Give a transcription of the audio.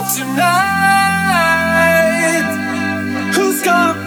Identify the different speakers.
Speaker 1: tonight? Who's gonna